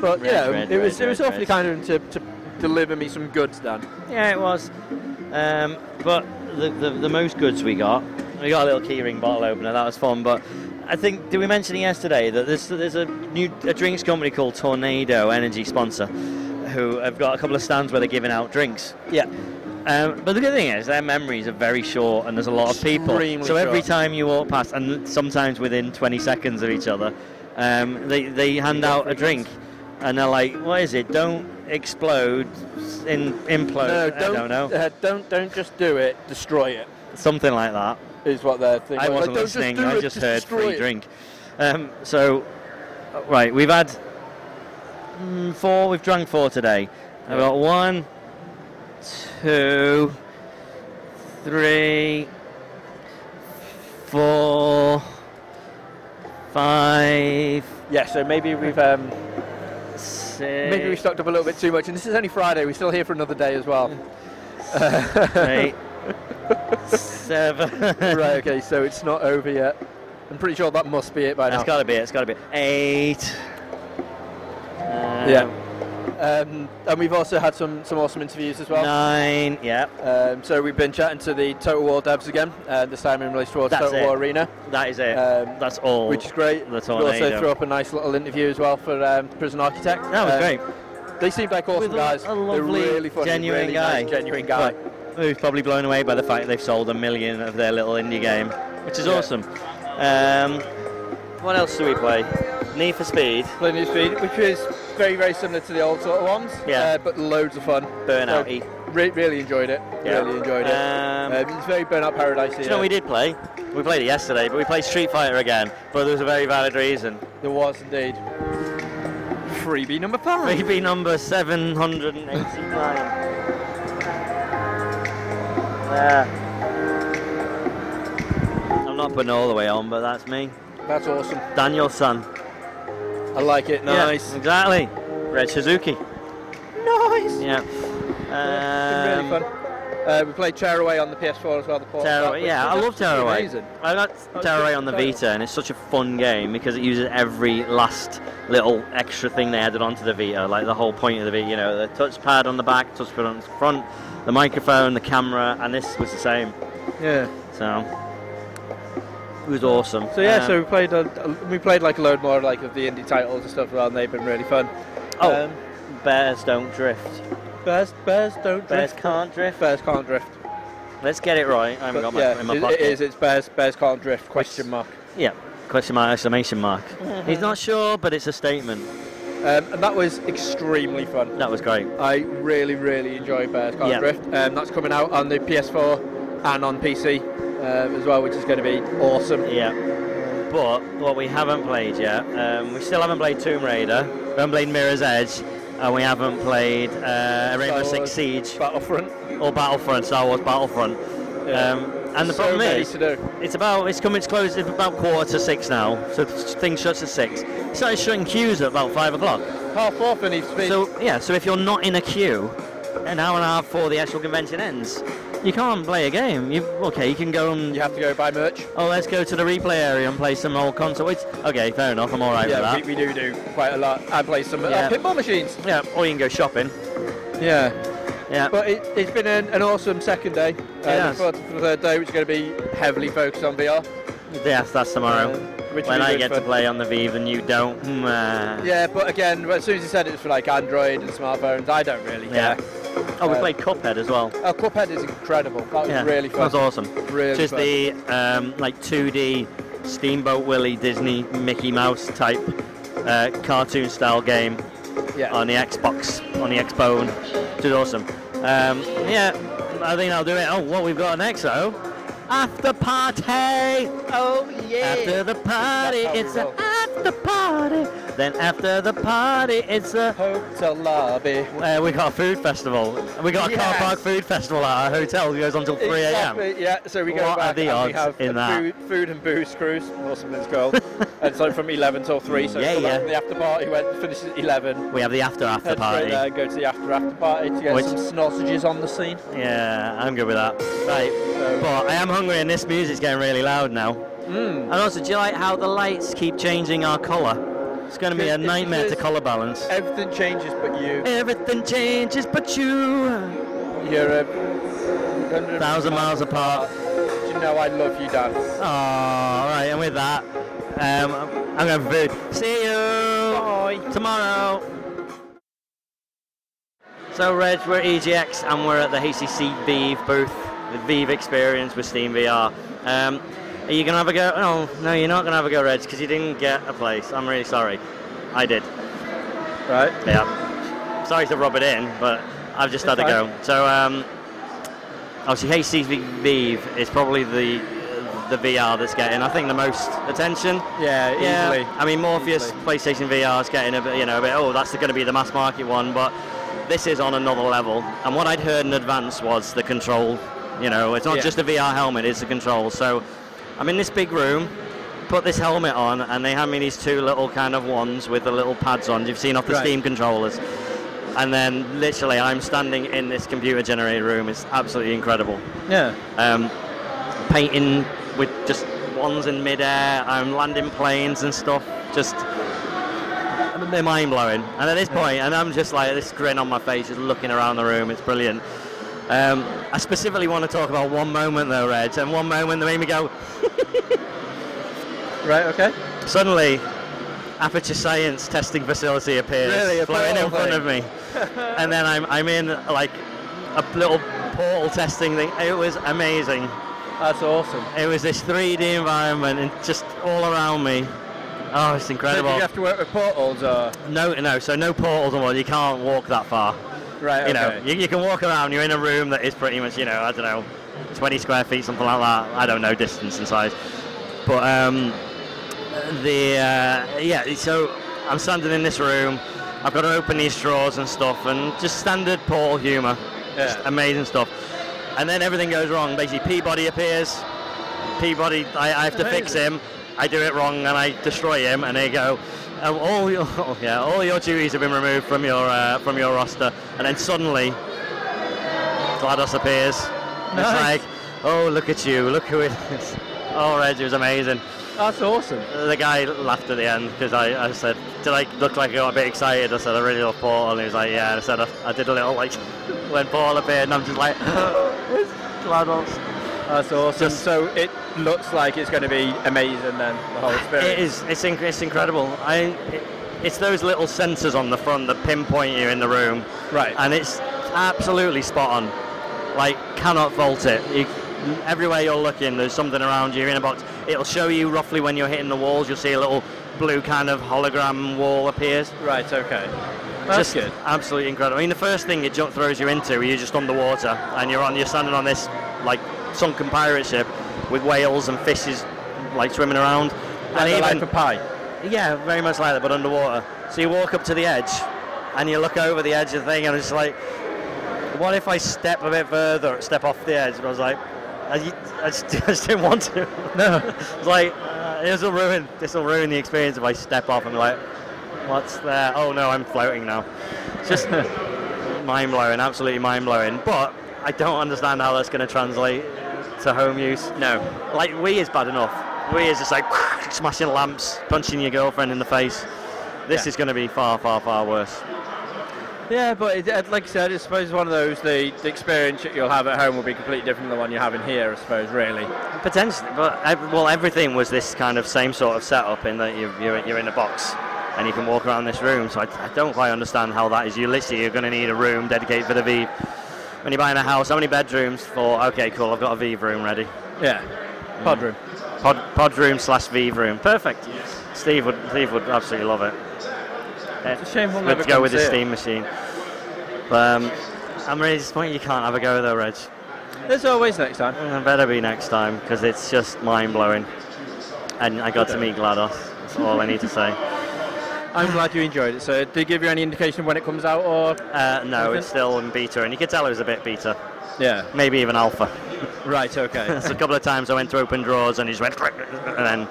but you Red, know, red, it was red, it was awfully kind of him to, to deliver me some goods, Dan. Yeah, it was. Um, but the, the the most goods we got, we got a little keyring bottle opener. That was fun. But I think did we mention it yesterday that there's there's a new a drinks company called Tornado Energy sponsor, who have got a couple of stands where they're giving out drinks. Yeah. Um, but the good thing is their memories are very short and there's a lot of people. Extremely So every short. time you walk past, and sometimes within 20 seconds of each other, um, they, they hand out a drink. And they're like, what is it? Don't explode, in, implode. no, don't, don't know. Uh, don't don't just do it. Destroy it. Something like that. Is what they're thinking. I wasn't just listening. do I just heard free it. drink. Um, so, uh, right, we've had mm, four. We've drunk four today. I've got one, two, three, four, five, Yeah. So maybe we've um, maybe we stocked up a little bit too much, and this is only Friday. We're still here for another day as well. eight, seven. right. Okay. So it's not over yet. I'm pretty sure that must be it by now. That's got to be it. It's got to be it. eight. Um, Yeah. Um, and we've also had some, some awesome interviews as well. Nine. Yeah. Um, so we've been chatting to the Total War devs again, uh, this time in relation towards That's Total it. War Arena, That is it. Um, That's all. which is great. The we also threw up a nice little interview as well for um, Prison Architect. that was Um, great. They seemed like awesome With guys. a They're lovely, really funny, genuine really guy. nice, genuine guy. Who's probably blown away by the fact they've sold a million of their little indie game, which is Yeah. awesome. Um, what else do we play? Need for Speed, Playing for Speed, which is very, very similar to the old sort of ones. Yeah. Uh, but loads of fun. Burnout. So, re- really enjoyed it. Yeah. Really enjoyed it. Um, Um, it's very Burnout Paradise. do you know we did play? We played it yesterday, but we played Street Fighter again. But there was a very valid reason. There was indeed. Freebie number five. Maybe number 789. Yeah. I'm not putting it all the way on, but that's me. That's awesome. Daniel-san. I like it. Yeah, Nice. exactly. Red Suzuki. Nice. Yeah. Um, really fun. Uh, we played Tearaway on the PS4 as well. The port Tearaway, which yeah, I love Tearaway. Amazing. I got Tearaway on the. Vita, and it's such a fun game because it uses every last little extra thing they added onto the Vita, like the whole point of the Vita. You know, the touchpad on the back, touchpad on the front, the microphone, the camera, and this was the same. Yeah. So was awesome. So yeah, Um, so we played a, we played like a load more like of the indie titles and stuff as well, and they've been really fun. Oh. um, bears don't drift. bears, bears don't Bears drift. can't drift. Bears can't drift. Let's get it right. I haven't got my yeah, in my pocket. it is. It's Bears. Bears can't drift. Question mark. Yeah. Question mark, exclamation mark. He's not sure, but it's a statement. Um, and that was extremely fun. That was great. I really, really enjoy Bears Can't Yeah. Drift. Um, that's coming out on the PS4 and on PC um, as well, which is going to be awesome. Yeah. But what we haven't played yet, um, we still haven't played Tomb Raider, we haven't played Mirror's Edge, and we haven't played uh, Rainbow Six Siege Battlefront. or Battlefront, Star Wars Battlefront. Yeah. Um, and the so problem is, to do. it's about it's coming. It's closed at about quarter to six now. So things shuts at six. It started shutting queues at about five o'clock. Half off and he's. So yeah, so if you're not in a queue, an hour and a half before the actual convention ends, you can't play a game. You okay? You can go and you have to go buy merch. oh, let's go to the replay area and play some old console. It's, okay, fair enough. I'm all right yeah, with we, that. we do do quite a lot. I play some Yeah. uh, pinball machines. yeah, or you can go shopping. Yeah. Yeah, But it, it's been an, an awesome second day. Uh, has. forward to the third day, which is going to be heavily focused on VR. yes, that's tomorrow. Uh, when I get to play on the Vive and you don't. hmm, uh, Yeah, but again, as soon as you said it was for like Android and smartphones, I don't really Yeah. Oh, we Uh, played Cuphead as well. Oh, Cuphead is incredible. That was yeah, really That was awesome. Really Just fun. the um, like 2D Steamboat Willie Disney Mickey Mouse type uh, cartoon style game yeah. on the Xbox, on the Xbone, which is awesome. Um, yeah, I think I'll do it. Oh, what we've got next though? After party. oh yeah. After the party, That's how we it's an after party. Then after the party, it's a. Hotel lobby. Uh, we got a food festival. We got a car park food festival at our hotel. It goes on till 3 a.m. Exactly, yeah. So we go What are back the and we have in that? Food, food and booze cruise, or something it's called. and so from 11 till 3. So Yeah, yeah. The after party went finishes at 11. We have the after after party. there, go to the after after party to get Which- some sausages on the scene. Yeah, I'm good with that. Right, So, but I am hungry and this music's getting really loud now. mm, And also, do you like how the lights keep changing our colour? It's going to be a nightmare to colour balance. everything changes but you. Everything changes but you. You're a hundred Thousand miles apart. Do you know I love you, Dan? Oh, all right. And with that, um, I'm going for food. See you Bye. tomorrow. So, Reg, we're at EGX and we're at the HTC Vive booth, the Vive experience with Steam VR. Um, are you going to have a go? No, no, you're not going to have a go, Reg, because you didn't get a place. I'm really sorry. I did. Right. Yeah. Sorry to rub it in, but I've just had It's to go. So, um, obviously, HTC Vive is probably the the VR that's getting, I think, the most attention. Yeah, Yeah, easily. I mean Morpheus Easily. PlayStation VR is getting a bit, you know, a bit. Oh, that's going to be the mass market one, but this is on another level. And what I'd heard in advance was the control. You know, it's not Yeah. just a VR helmet; it's the control. So I'm in this big room. Put this helmet on, and they hand me these two little kind of ones with the little pads on. You've seen off the Right. Steam controllers. And then literally, I'm standing in this computer-generated room. It's absolutely incredible Yeah. um, painting with just ones in midair. I'm landing planes and stuff. Just they're mind blowing. And at this point, and I'm just like this grin on my face, just looking around the room. It's brilliant. Um, I specifically want to talk about one moment though, Reg, and one moment that made me go. Right. Okay. Suddenly, Aperture Science testing facility appears, Really? Floating in front of me, and then I'm I'm in like a little portal testing thing. It was amazing. That's awesome. It was this 3D environment and just all around me. Oh, it's So incredible. did you have to work with portals or? no, no, so no portals or you can't walk that far. Right. You know, you, you can walk around. You're in a room that is pretty much, you know, I don't know, 20 square feet, something like that. I don't know distance and size, but um, the uh, yeah. So I'm standing in this room. I've got to open these drawers and stuff, and just standard portal humour. Just amazing stuff. And then everything goes wrong. Basically, P-body appears. P-body, I, I have to fix him. I do it wrong and I destroy him, and they go, oh, all your yeah, all your duties have been removed from your uh, from your roster. And then suddenly, GLaDOS appears. It's like, oh, look at you, look who it is. Oh, Reg, it was amazing. That's awesome. The guy laughed at the end because I, I said, did I look like I got a bit excited? I said, I really love Portal. And he was like, yeah. And I said, I, I did a little like, when Portal appeared, and I'm just like, it's GLaDOS. That's awesome. Just- so it looks like it's going to be amazing then. The whole experience. It is. It's, inc- it's incredible. I. It, it's those little sensors on the front that pinpoint you in the room, Right. and it's absolutely spot on. like cannot fault it. You, everywhere you're looking, there's something around you in a box. It'll show you roughly when you're hitting the walls. You'll see a little blue kind of hologram wall appears. Right. Okay. That's just good. absolutely incredible. I mean, the first thing it jump throws you into, you're just underwater and you're on, you're standing on this like sunken pirate ship with whales and fishes like swimming around. And even- like for pie. yeah, very much like that, but underwater. So you walk up to the edge, and you look over the edge of the thing, and it's like, what if I step a bit further, step off the edge? And I was like, I, I, just, I just didn't want to. No, it's like uh, this will ruin this will ruin the experience if I step off and be like, what's there? Oh no, I'm floating now. It's just mind blowing, absolutely mind blowing. But I don't understand how that's going to translate to home use. No, like Wii is bad enough. Wii is just like smashing lamps, punching your girlfriend in the face. This Yeah. is going to be far, far, far worse. Yeah, but it, like I said, I suppose one of those the, the experience that you'll have at home will be completely different than the one you're having here. I suppose, really. Potentially, but well, everything was this kind of same sort of setup in that you're, you're, you're in a box and you can walk around this room. So I, I don't quite understand how that is. You literally you're going to need a room dedicated for the Vive. When you're buying a house, how many bedrooms for? Okay, cool. I've got a Vive room ready. Yeah. Pod room. Pod, pod room slash Vive room. Perfect. Steve would Steve would absolutely love it. It's a shame we'll never to go with the steam machine. But um, I'm really disappointed you can't have a go though, Reg. There's always next time. Uh, better be next time because it's just mind blowing. And I got to meet GLaDOS. That's all I need to say. I'm glad you enjoyed it. So, did it give you any indication of when it comes out, or Uh, no, Okay. it's still in beta, and you could tell it was a bit beta, yeah? maybe even alpha. Right. Okay. so a couple of times I went to open drawers and he just went and then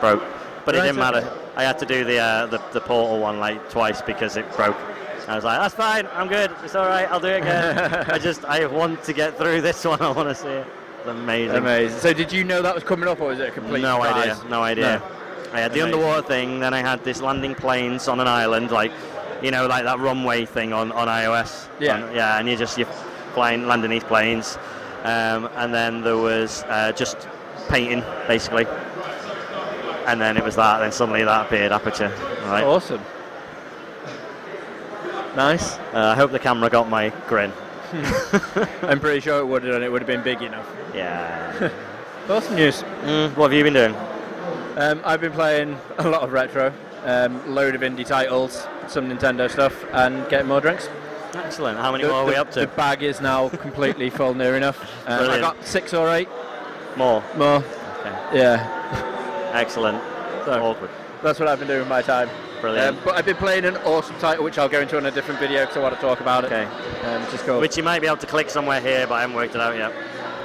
broke. But it didn't okay. matter. I had to do the, uh, the the portal one like twice because it broke. I was like, that's fine, I'm good, it's all right, I'll do it again. I just I want to get through this one. I want to see it. It's amazing. Amazing. So, did you know that was coming up, or was it a complete No surprise? idea. No idea. I had the Amazing. underwater thing, then I had this landing planes on an island, like you know, like that runway thing on, on iOS. Yeah. On- yeah, and you just you're flying, landing these planes, um, and then there was uh, just painting basically, and then it was that. Then suddenly that appeared, aperture. Right. Awesome. Nice. Uh, I hope the camera got my grin. I'm pretty sure it would have done. It would have been big enough. Yeah. Awesome news. mm, what have you been doing? Um, I've been playing a lot of retro, um, load of indie titles, some Nintendo stuff, and getting more drinks. Excellent. How many The, more are we up to? the bag is now completely full, near enough. Um, I got six or eight More. more. Okay. Yeah, Excellent. So- Awkward. that's what I've been doing with my time. Brilliant. Um, but I've been playing an awesome title, which I'll go into in a different video because I want to talk about it. Okay. Um, which is cool. Which you might be able to click somewhere here, but I haven't worked it out yet.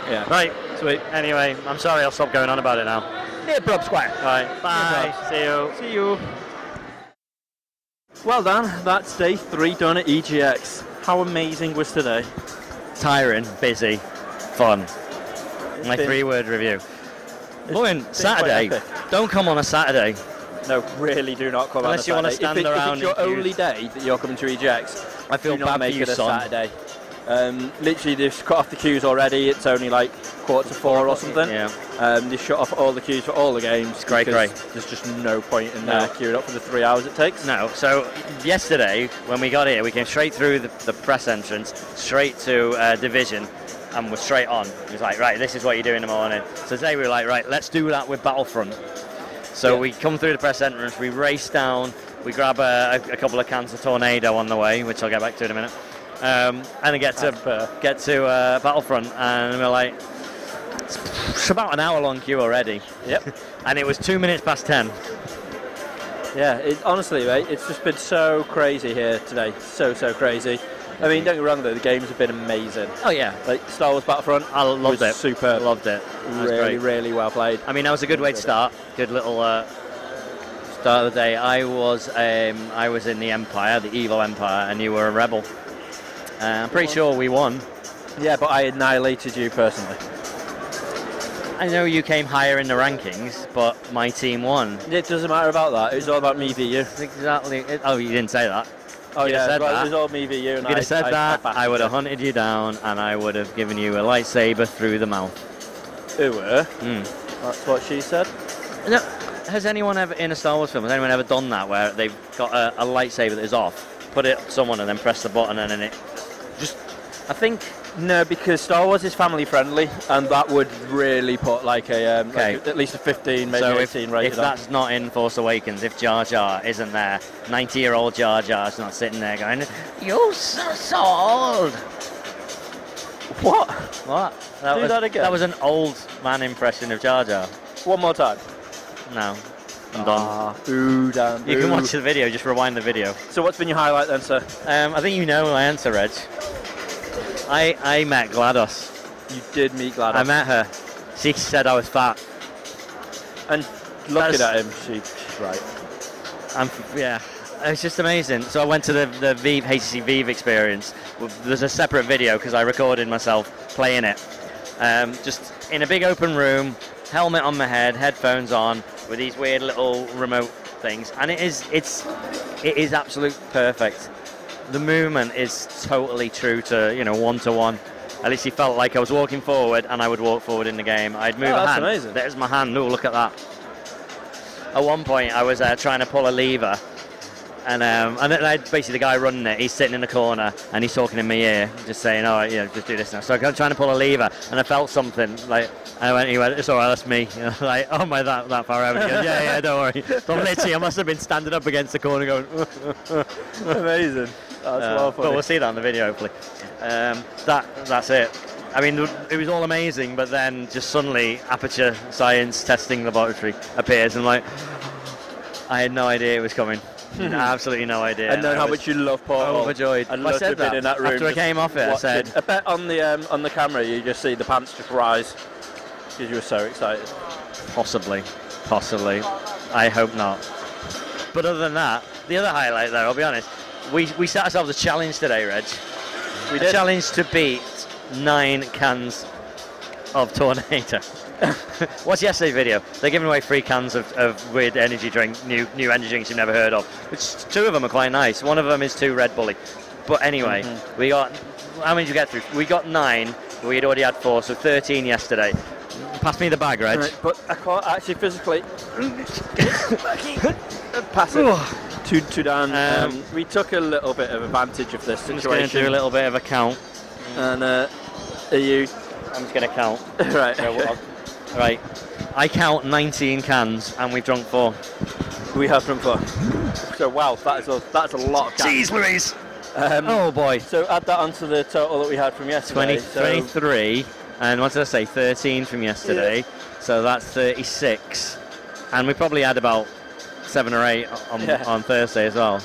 yeah. Right. Sweet. Anyway, I'm sorry, I'll stop going on about it now. Yeah, Prob Square. All right. Bye. Probs. See you. See you. Well done. That's day three done at EGX. How amazing was today? Tiring, busy, fun. My been- three-word review. Lauren, quite Saturday. Don't come on a Saturday. No, really do not come Unless on a you a wanna Saturday. stand if it, around If it's your and only use- day that you're coming to EGX, I feel do not bad make for you, it a son. Saturday. Um, literally, they've cut off the queues already. It's only like quarter to four or something. Yeah. Um, they shut off all the queues for all the games. Great, great. There's just no point in No. uh, queuing up for the three hours it takes. No. So yesterday, when we got here, we came straight through the, the press entrance, straight to uh, division, and we're straight on. It was like, right, this is what you do in the morning. So today we were like, right, let's do that with Battlefront. So Yeah. we come through the press entrance, we race down, we grab a, a, a couple of cans of Tornado on the way, which I'll get back to in a minute, um, and then get to per. get to uh, Battlefront, and we're like, it's, it's about an hour long queue already, Yep. and it was two minutes past ten. Yeah, it, honestly, mate, it's just been so crazy here today. So, so crazy. I mean, don't get me wrong, though, the games have been amazing. Oh yeah, Like, Star Wars Battlefront, I loved it. Super. Loved it. Really, great. really well played. I mean, that was a good way to start. Good little uh, start of the day. I was um, I was in the Empire, the evil Empire, and you were a rebel. Uh, I'm pretty sure we won. Yeah, but I annihilated you personally. I know you came higher in the rankings, but my team won. It doesn't matter about that. It was all about me v you. Exactly. It, oh, you didn't say that. Oh You'd yeah, said well, that. it was all me v you. If you'd have said that, I, would have hunted you down, and I would have given you a lightsaber through the mouth. Who were? Mm. That's what she said. No, has anyone ever in a Star Wars film? Has anyone ever done that where they've got a, a lightsaber that is off, put it up someone, and then press the button, and then it just I think no, because Star Wars is family friendly, and that would really put like a um, Okay. like at least a 15, maybe so if, 18 rated if on. that's not in Force Awakens, if Jar Jar isn't there, 90 year old Jar Jar's not sitting there going, You're so, so old. What? What? That Do was, that again. That was an old man impression of Jar Jar. One more time. No. I'm done. Ooh, damn. You can watch the video, just rewind the video. So what's been your highlight then, sir? Um, I think you know my answer, Reg. I, I met GLaDOS. You did meet GLaDOS. I met her. She said I was fat. And looking That's- at him, she, she's right. I'm, yeah, it's just amazing. So I went to the, the Vive, HTC Vive experience. There's a separate video because I recorded myself playing it. Um, just in a big open room, helmet on my head, headphones on, with these weird little remote things, and it is it's it is absolute perfect. The movement is totally true to you know one to one. At least it felt like I was walking forward, and I would walk forward in the game. I'd move Oh, a that's hand. amazing. There's my hand. Oh, look at that. At one point, I was uh, trying to pull a lever, and um, and then I, basically the guy running it, he's sitting in the corner and he's talking in my ear, just saying, "Oh, you know, just do this now." So I'm trying to pull a lever, and I felt something like. I went, he went, it's all right, that's me. You know, like, oh my, that, that far. He goes, yeah, yeah, don't worry. So literally, I must have been standing up against the corner going, Amazing. That's uh, well but we'll see that on the video, hopefully. Um, that, that's it. I mean, it was all amazing, but then just suddenly Aperture Science Testing Laboratory appears, and like, I had no idea it was coming. Absolutely no idea. and know how much you love Portal. overjoyed. I I love to said have been that in that room. after I just came off it. I watching. said, I bet on the um, on the camera you just see the pants just rise because you were so excited. Possibly. Possibly. I hope not. But other than that, the other highlight there, I'll be honest, we, we set ourselves a challenge today, Reg. We A challenge to beat nine cans of Tornado. Watch yesterday's video. They're giving away free cans of, of weird energy drink, new new energy drinks you've never heard of. Which two of them are quite nice. One of them is two Red Bully. But anyway, we got how many did you get through? We got nine. We had already had four, so 13 yesterday. Pass me the bag, Reg. Right, but I can't actually physically pass it to, to Dan. Um, Um, we took a little bit of advantage of this I'm just going to situation. do a little bit of a count. and uh, are you I'm just going to count. right? So right. I count 19 cans, and we've drunk four. we have from four. So wow, that is a that's a lot of cans. Louise! Um, Oh boy. So add that onto the total that we had from yesterday. 20, so 23, and what did I say? 13 from yesterday. So that's 36. And we probably had about seven or eight on, Yeah. on Thursday as well.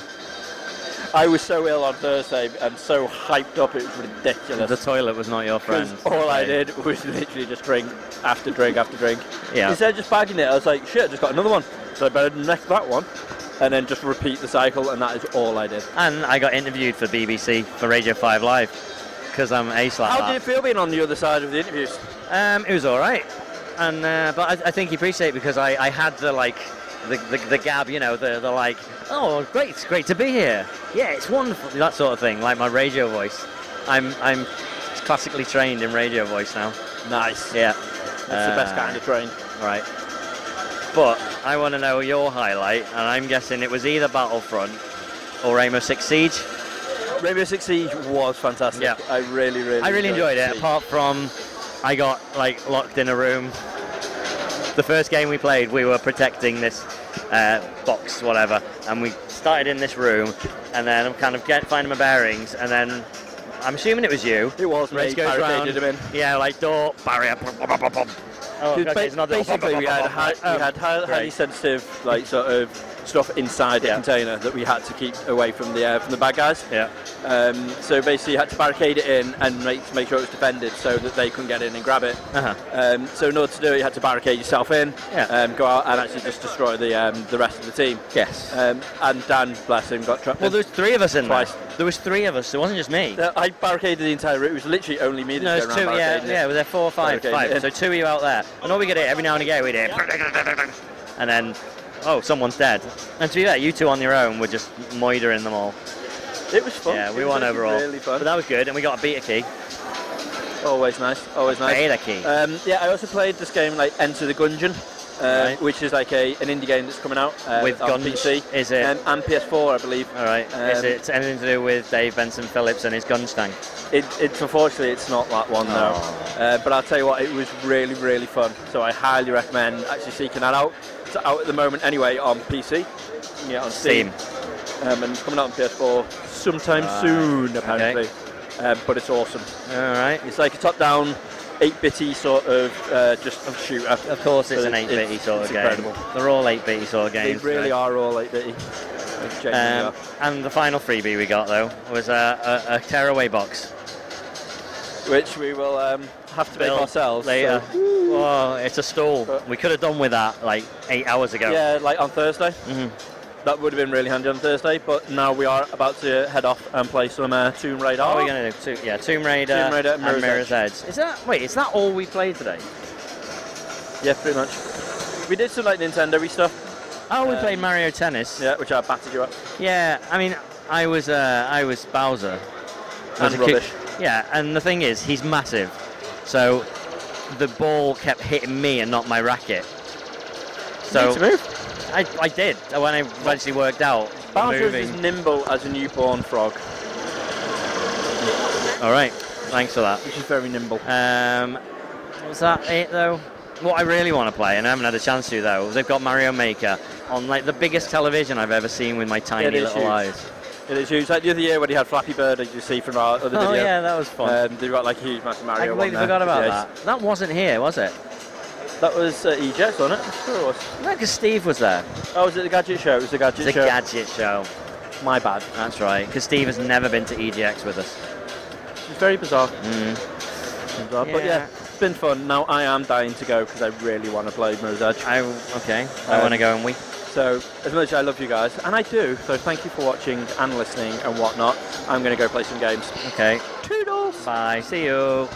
I was so ill on Thursday and so hyped up, it was ridiculous. The toilet was not your friend. all I did was literally just drink after drink after drink. Yeah. Instead of just bagging it, I was like, shit, I just got another one. So I better neck that one. And then just repeat the cycle, and that is all I did. And I got interviewed for BBC for Radio 5 Live because I'm ace like How that. did it feel being on the other side of the interviews? Um, it was all right, and uh, but I, I think you appreciate it because I, I had the like the, the, the gab, you know, the, the like, oh great, it's great to be here. Yeah, it's wonderful, that sort of thing, like my radio voice. I'm I'm classically trained in radio voice now. Nice. Yeah, It's the best Uh, kind of train. right. But I want to know your highlight, and I'm guessing it was either Battlefront or Rainbow Six Siege. Rainbow Six Siege was fantastic. Yeah. I really, really I really enjoyed it. Siege. Apart from, I got like locked in a room. The first game we played, we were protecting this uh, box, whatever, and we started in this room, and then I'm kind of get, finding my bearings, and then I'm assuming it was you. It was me, Reg goes barricaded round, him in. yeah, like door barrier. bum, bum, bum, bum, bum. Oh, okay, ba- it's not door, basically, we had, hi- we had highly sensitive, like sort of stuff inside the Yeah. container that we had to keep away from the uh, from the bad guys. Yeah. Um, so basically, you had to barricade it in and make make sure it was defended so that they couldn't get in and grab it. Uh-huh. Um, so in order to do it, you had to barricade yourself in, Yeah. um, go out and actually just destroy the um, the rest of the team. Yes. Um, and Dan, bless him, got trapped. well, there was three of us in Twice. there. There was three of us. It wasn't just me. Uh, I barricaded the entire route. It was literally only me that No, was two. around Yeah, yeah. It was there four or five, Barricading five. So two of you out there, and all we get it every now and again. We did, and then, oh, someone's dead. And to be fair, you two on your own were just moidering them all. It was fun. Yeah, we won overall. Really fun. But that was good, and we got a beta key. Always nice. Always nice. Beta key. Um, yeah, I also played this game like Enter the Gungeon. uh, Right. which is like a an indie game that's coming out uh, With on guns, PC is it? um, and PS4, I believe. All right. is Um, it anything to do with Dave Benson Phillips and his gun stank? It, it's unfortunately it's not that one though. Oh. Uh, but I'll tell you what, it was really really fun. So I highly recommend actually seeking that out. It's out at the moment anyway on PC. You can get it on Steam, Um, and it's coming out on PS4 sometime Right, soon apparently. Um, but it's awesome. All right. It's like a top-down, 8-bitty sort of uh, just of shooter. Of course, it's So an 8 bitty it's- sort it's of game. incredible. They're all 8 bitty sort of games. They really are all 8-bitty. Um, and the final freebie we got though was a, a, a tearaway box. Which we will um, have to make ourselves later. so- Oh, it's a stall. But- We could have done with that like eight hours ago. Yeah, like on Thursday. Mhm. That would have been really handy on Thursday, but now we are about to head off and play some uh, Tomb Raider. What are we gonna do? Two, yeah, Tomb Raider, Tomb Raider and and Mirror's, Mirror's Edge. Is that wait? Is that all we played today? Yeah, pretty much. We did some like Nintendo-y stuff, Oh, we Um, played Mario Tennis. yeah, which I battered you up. Yeah, I mean, I was uh, I was Bowser. And As a kid- rubbish. Yeah, and the thing is, he's massive, so the ball kept hitting me and not my racket. So to move. I, I did when I eventually worked out. Bowser is as nimble as a newborn frog, All right, thanks for that. which is very nimble. Um, was that it though? What I really want to play, and I haven't had a chance to though, they've got Mario Maker on like the biggest television I've ever seen with my tiny little huge. eyes. It is huge. Like the other year when he had Flappy Bird, as you see from our other Oh video. yeah, that was fun. Um, they've got like a huge Mario I completely forgot about Yeah, that. That wasn't here, was it? That was uh, EGX, wasn't it? Sure it was. No, because Steve was there. Oh, was it the Gadget Show? It was the Gadget a Show. gadget show. My bad. That's right. Because Steve has never been to EGX with us. It's very bizarre. Mm. bizarre. But Yeah. yeah, it's been fun. Now I am dying to go because I really want to play Mirror's Edge. I okay. I Um, want to go and we. So as much as I love you guys, and I do, so thank you for watching and listening and whatnot. I'm going to go play some games. Okay. Toodles! Bye. See you.